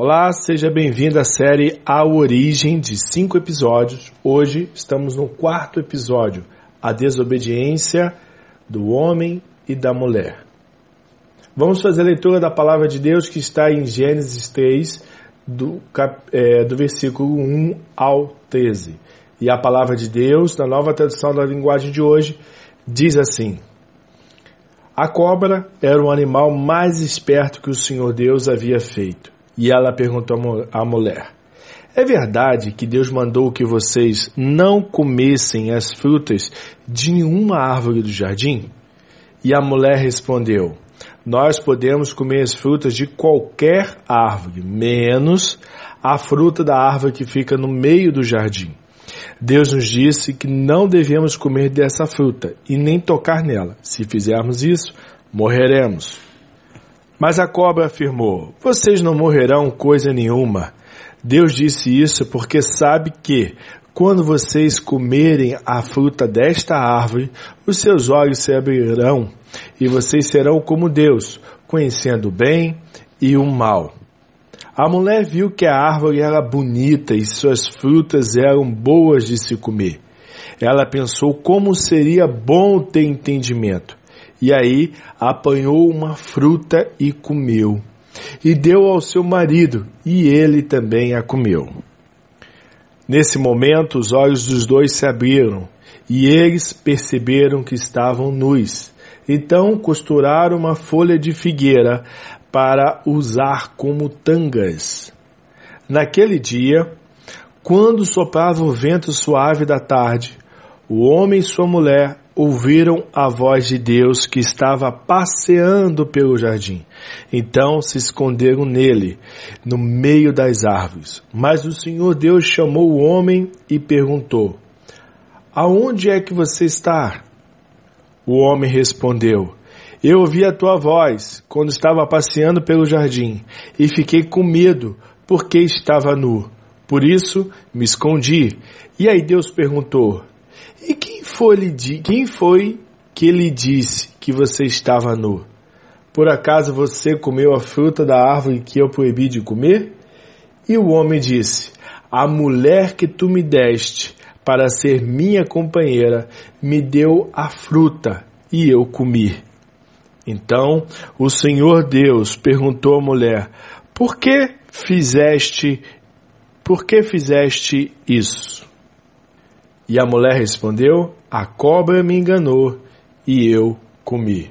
Olá, seja bem-vindo à série A Origem de cinco episódios. Hoje estamos no quarto episódio, A Desobediência do Homem e da Mulher. Vamos fazer a leitura da palavra de Deus que está em Gênesis 3, do, é, do versículo 1 ao 13. E a palavra de Deus, na nova tradução da linguagem de hoje, diz assim: A cobra era o animal mais esperto que o Senhor Deus havia feito e ela perguntou à mulher: É verdade que Deus mandou que vocês não comessem as frutas de nenhuma árvore do jardim? E a mulher respondeu: Nós podemos comer as frutas de qualquer árvore, menos a fruta da árvore que fica no meio do jardim. Deus nos disse que não devemos comer dessa fruta e nem tocar nela. Se fizermos isso, morreremos. Mas a cobra afirmou: Vocês não morrerão coisa nenhuma. Deus disse isso porque sabe que, quando vocês comerem a fruta desta árvore, os seus olhos se abrirão e vocês serão como Deus, conhecendo o bem e o mal. A mulher viu que a árvore era bonita e suas frutas eram boas de se comer. Ela pensou como seria bom ter entendimento. E aí apanhou uma fruta e comeu. E deu ao seu marido, e ele também a comeu. Nesse momento, os olhos dos dois se abriram, e eles perceberam que estavam nus. Então costuraram uma folha de figueira para usar como tangas. Naquele dia, quando soprava o vento suave da tarde, o homem e sua mulher ouviram a voz de Deus que estava passeando pelo jardim. Então se esconderam nele, no meio das árvores. Mas o Senhor Deus chamou o homem e perguntou: Aonde é que você está? O homem respondeu: Eu ouvi a tua voz quando estava passeando pelo jardim e fiquei com medo porque estava nu. Por isso me escondi. E aí Deus perguntou: foi, quem foi que lhe disse que você estava nu? Por acaso você comeu a fruta da árvore que eu proibi de comer? E o homem disse: A mulher que tu me deste para ser minha companheira me deu a fruta e eu comi. Então o Senhor Deus perguntou à mulher: Por que fizeste por que fizeste isso? E a mulher respondeu: A cobra me enganou e eu comi.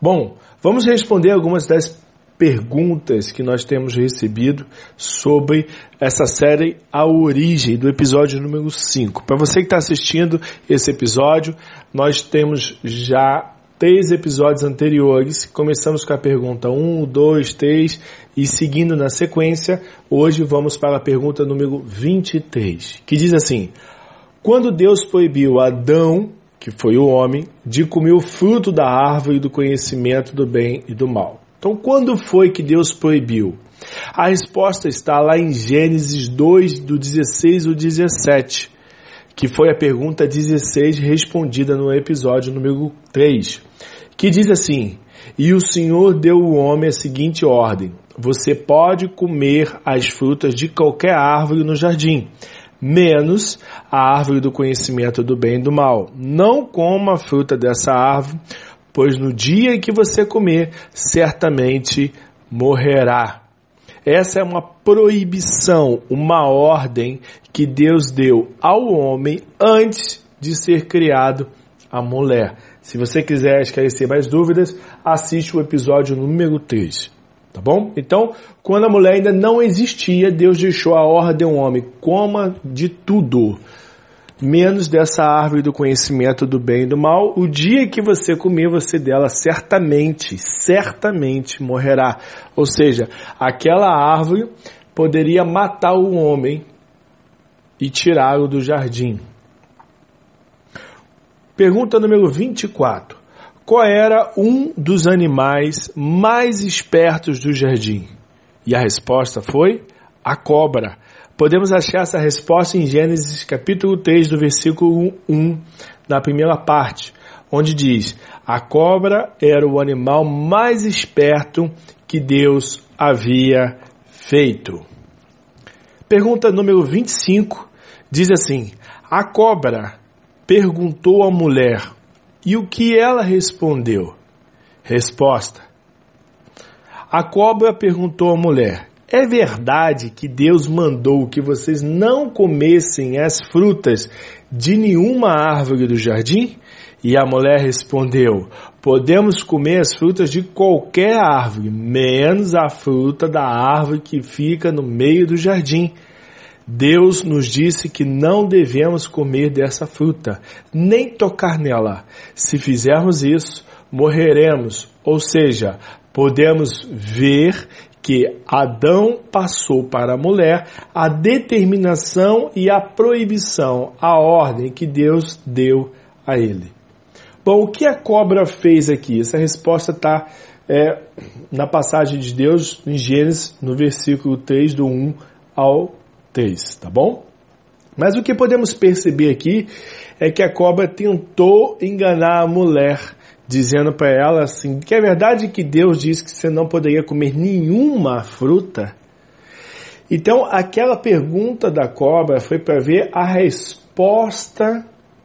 Bom, vamos responder algumas das perguntas que nós temos recebido sobre essa série A Origem, do episódio número 5. Para você que está assistindo esse episódio, nós temos já três episódios anteriores. Começamos com a pergunta 1, 2, 3 e seguindo na sequência, hoje vamos para a pergunta número 23, que diz assim: quando Deus proibiu Adão, que foi o homem, de comer o fruto da árvore do conhecimento do bem e do mal. Então, quando foi que Deus proibiu? A resposta está lá em Gênesis 2, do 16 ao 17, que foi a pergunta 16 respondida no episódio número 3, que diz assim: E o Senhor deu ao homem a seguinte ordem: Você pode comer as frutas de qualquer árvore no jardim, menos a árvore do conhecimento do bem e do mal. Não coma a fruta dessa árvore, pois no dia em que você comer, certamente morrerá. Essa é uma proibição, uma ordem que Deus deu ao homem antes de ser criado a mulher. Se você quiser esclarecer mais dúvidas, assiste o episódio número 3. Tá bom? Então, quando a mulher ainda não existia, Deus deixou a ordem ao homem: coma de tudo, menos dessa árvore do conhecimento do bem e do mal. O dia que você comer, você dela certamente, certamente morrerá. Ou seja, aquela árvore poderia matar o homem e tirá-lo do jardim. Pergunta número 24 qual era um dos animais mais espertos do jardim? E a resposta foi a cobra. Podemos achar essa resposta em Gênesis capítulo 3, do versículo 1, na primeira parte, onde diz: A cobra era o animal mais esperto que Deus havia feito. Pergunta número 25 diz assim: A cobra perguntou à mulher, e o que ela respondeu? Resposta: A cobra perguntou à mulher: É verdade que Deus mandou que vocês não comessem as frutas de nenhuma árvore do jardim? E a mulher respondeu: Podemos comer as frutas de qualquer árvore, menos a fruta da árvore que fica no meio do jardim. Deus nos disse que não devemos comer dessa fruta, nem tocar nela. Se fizermos isso, morreremos. Ou seja, podemos ver que Adão passou para a mulher a determinação e a proibição, a ordem que Deus deu a ele. Bom, o que a cobra fez aqui? Essa resposta está é, na passagem de Deus em Gênesis, no versículo 3, do 1 ao 3, tá bom? Mas o que podemos perceber aqui é que a cobra tentou enganar a mulher, dizendo para ela assim: que é verdade que Deus disse que você não poderia comer nenhuma fruta. Então, aquela pergunta da cobra foi para ver a resposta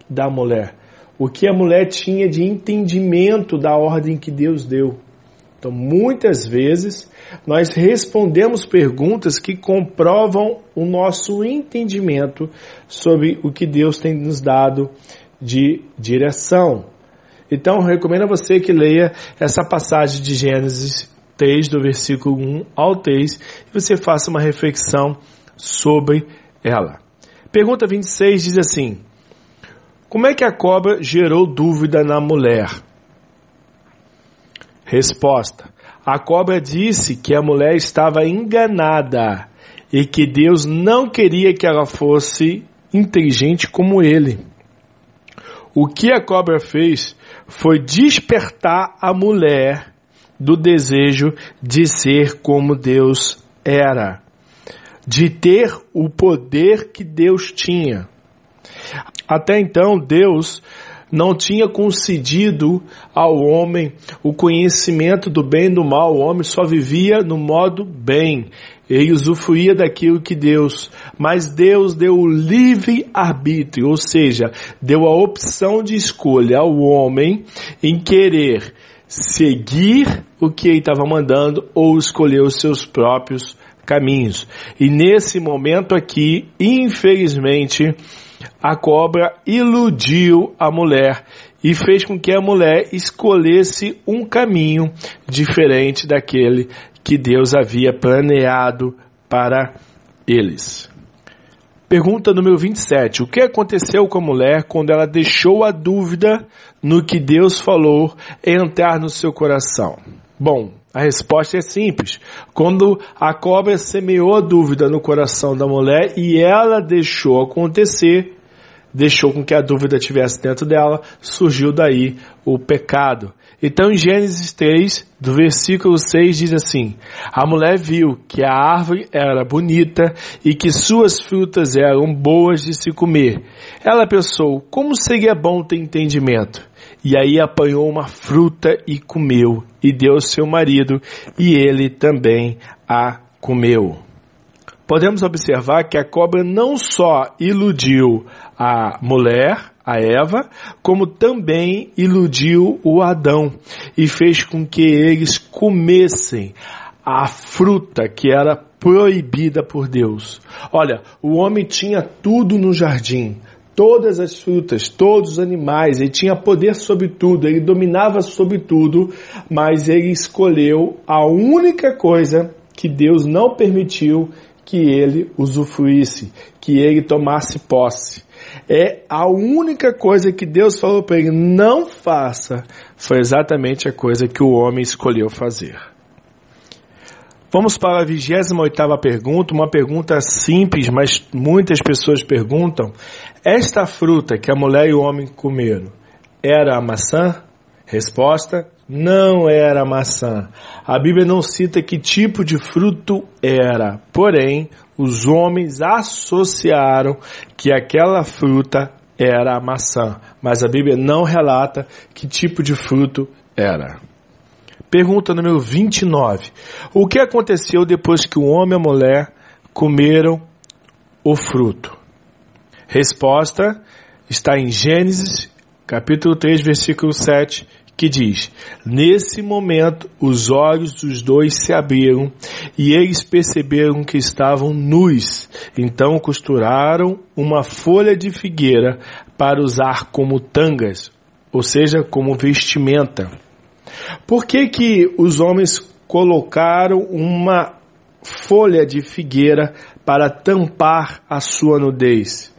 da mulher o que a mulher tinha de entendimento da ordem que Deus deu. Então, muitas vezes, nós respondemos perguntas que comprovam o nosso entendimento sobre o que Deus tem nos dado de direção. Então, recomendo a você que leia essa passagem de Gênesis 3, do versículo 1 ao 3, e você faça uma reflexão sobre ela. Pergunta 26 diz assim: como é que a cobra gerou dúvida na mulher? Resposta: A cobra disse que a mulher estava enganada e que Deus não queria que ela fosse inteligente como ele. O que a cobra fez foi despertar a mulher do desejo de ser como Deus era, de ter o poder que Deus tinha. Até então, Deus não tinha concedido ao homem o conhecimento do bem e do mal. O homem só vivia no modo bem. Ele usufruía daquilo que Deus, mas Deus deu o livre arbítrio, ou seja, deu a opção de escolha ao homem em querer seguir o que ele estava mandando ou escolher os seus próprios caminhos. E nesse momento aqui, infelizmente, a cobra iludiu a mulher e fez com que a mulher escolhesse um caminho diferente daquele que Deus havia planeado para eles. Pergunta número 27. O que aconteceu com a mulher quando ela deixou a dúvida no que Deus falou entrar no seu coração? Bom, a resposta é simples. Quando a cobra semeou a dúvida no coração da mulher e ela deixou acontecer, deixou com que a dúvida tivesse dentro dela, surgiu daí o pecado. Então em Gênesis 3, do versículo 6 diz assim: A mulher viu que a árvore era bonita e que suas frutas eram boas de se comer. Ela pensou: como seria bom ter entendimento? E aí apanhou uma fruta e comeu, e deu ao seu marido, e ele também a comeu podemos observar que a cobra não só iludiu a mulher, a Eva, como também iludiu o Adão e fez com que eles comessem a fruta que era proibida por Deus. Olha, o homem tinha tudo no jardim, todas as frutas, todos os animais, ele tinha poder sobre tudo, ele dominava sobre tudo, mas ele escolheu a única coisa que Deus não permitiu que ele usufruísse, que ele tomasse posse. É a única coisa que Deus falou para ele não faça, foi exatamente a coisa que o homem escolheu fazer. Vamos para a 28 pergunta, uma pergunta simples, mas muitas pessoas perguntam: esta fruta que a mulher e o homem comeram era a maçã? Resposta: não era maçã. A Bíblia não cita que tipo de fruto era, porém, os homens associaram que aquela fruta era a maçã, mas a Bíblia não relata que tipo de fruto era. Pergunta número 29. O que aconteceu depois que o homem e a mulher comeram o fruto? Resposta está em Gênesis, capítulo 3, versículo 7, que diz: Nesse momento os olhos dos dois se abriram e eles perceberam que estavam nus. Então costuraram uma folha de figueira para usar como tangas, ou seja, como vestimenta. Por que que os homens colocaram uma folha de figueira para tampar a sua nudez?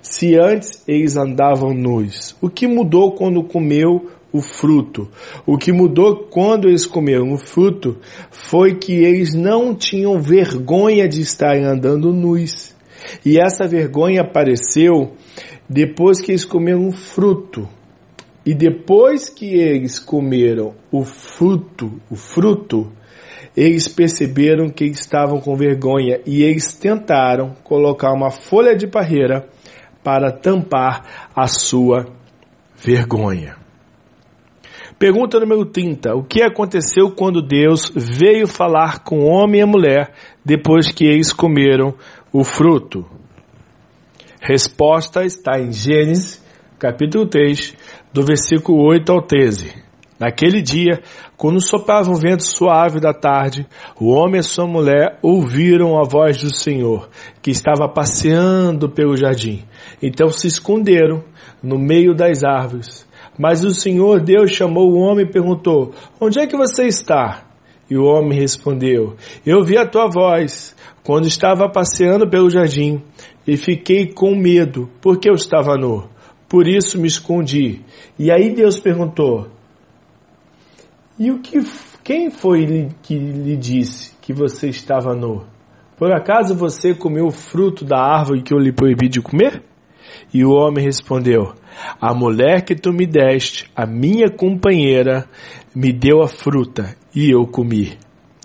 Se antes eles andavam nus, o que mudou quando comeu o fruto? O que mudou quando eles comeram o fruto foi que eles não tinham vergonha de estarem andando nus. E essa vergonha apareceu depois que eles comeram o fruto. E depois que eles comeram o fruto, o fruto, eles perceberam que estavam com vergonha e eles tentaram colocar uma folha de parreira para tampar a sua vergonha. Pergunta número 30. O que aconteceu quando Deus veio falar com o homem e a mulher depois que eles comeram o fruto? Resposta está em Gênesis, capítulo 3, do versículo 8 ao 13. Naquele dia, quando soprava um vento suave da tarde, o homem e sua mulher ouviram a voz do Senhor, que estava passeando pelo jardim. Então se esconderam no meio das árvores. Mas o Senhor Deus chamou o homem e perguntou: Onde é que você está? E o homem respondeu: Eu vi a tua voz quando estava passeando pelo jardim e fiquei com medo, porque eu estava nu por isso me escondi. E aí Deus perguntou: E o que quem foi que lhe disse que você estava nu? Por acaso você comeu o fruto da árvore que eu lhe proibi de comer? E o homem respondeu: A mulher que tu me deste, a minha companheira, me deu a fruta e eu comi.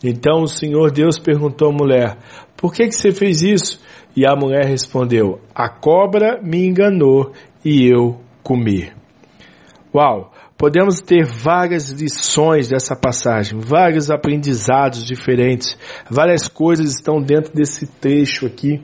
Então o Senhor Deus perguntou à mulher: Por que, que você fez isso? E a mulher respondeu: A cobra me enganou e eu comer. Uau! Podemos ter várias lições dessa passagem, vários aprendizados diferentes, várias coisas estão dentro desse trecho aqui.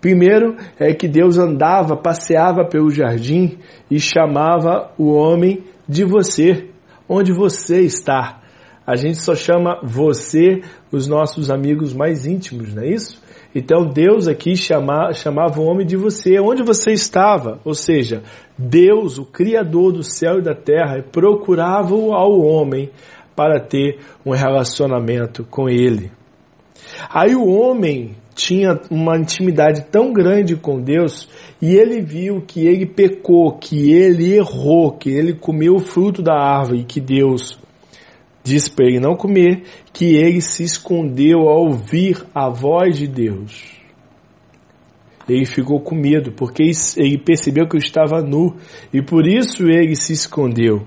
Primeiro é que Deus andava, passeava pelo jardim e chamava o homem de você, onde você está. A gente só chama você os nossos amigos mais íntimos, não é isso? Então Deus aqui chama, chamava o homem de você, onde você estava. Ou seja, Deus, o Criador do céu e da terra, procurava ao homem para ter um relacionamento com ele. Aí o homem tinha uma intimidade tão grande com Deus e ele viu que ele pecou, que ele errou, que ele comeu o fruto da árvore que Deus disse para ele não comer, que ele se escondeu ao ouvir a voz de Deus. Ele ficou com medo, porque ele percebeu que eu estava nu, e por isso ele se escondeu.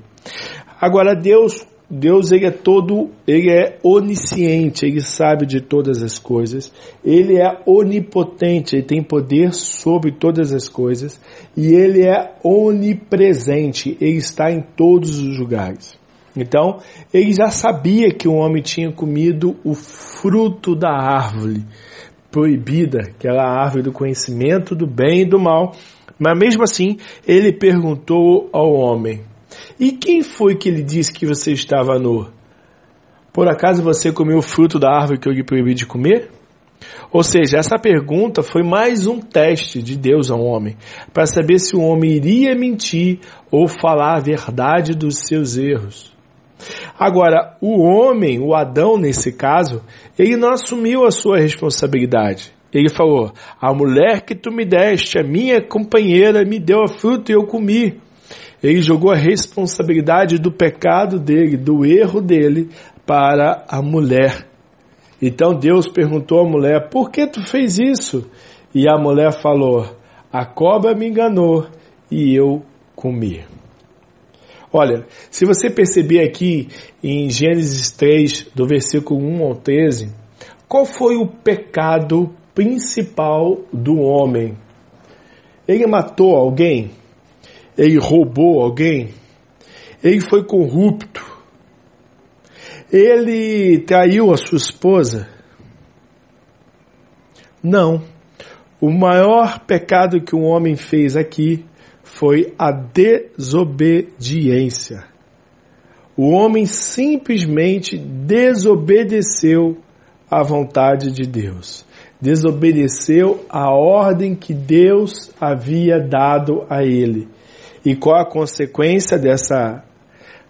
Agora Deus, Deus ele é todo, ele é onisciente, ele sabe de todas as coisas, ele é onipotente, ele tem poder sobre todas as coisas, e ele é onipresente, ele está em todos os lugares. Então, ele já sabia que o homem tinha comido o fruto da árvore proibida, aquela árvore do conhecimento do bem e do mal. Mas mesmo assim, ele perguntou ao homem: E quem foi que lhe disse que você estava nu? Por acaso você comeu o fruto da árvore que eu lhe proibi de comer? Ou seja, essa pergunta foi mais um teste de Deus ao homem, para saber se o homem iria mentir ou falar a verdade dos seus erros. Agora, o homem, o Adão nesse caso, ele não assumiu a sua responsabilidade. Ele falou: A mulher que tu me deste, a minha companheira, me deu a fruta e eu comi. Ele jogou a responsabilidade do pecado dele, do erro dele, para a mulher. Então Deus perguntou à mulher: Por que tu fez isso? E a mulher falou: A cobra me enganou e eu comi. Olha, se você perceber aqui em Gênesis 3, do versículo 1 ao 13, qual foi o pecado principal do homem? Ele matou alguém? Ele roubou alguém? Ele foi corrupto? Ele traiu a sua esposa? Não. O maior pecado que um homem fez aqui foi a desobediência. O homem simplesmente desobedeceu à vontade de Deus. Desobedeceu a ordem que Deus havia dado a ele. E qual a consequência dessa,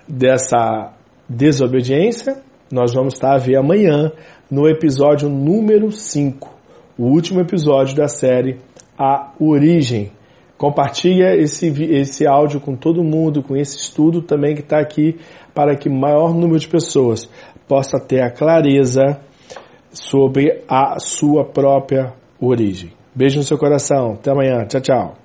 dessa desobediência? Nós vamos estar a ver amanhã no episódio número 5, o último episódio da série A Origem. Compartilha esse, esse áudio com todo mundo, com esse estudo também que está aqui, para que o maior número de pessoas possa ter a clareza sobre a sua própria origem. Beijo no seu coração. Até amanhã. Tchau, tchau.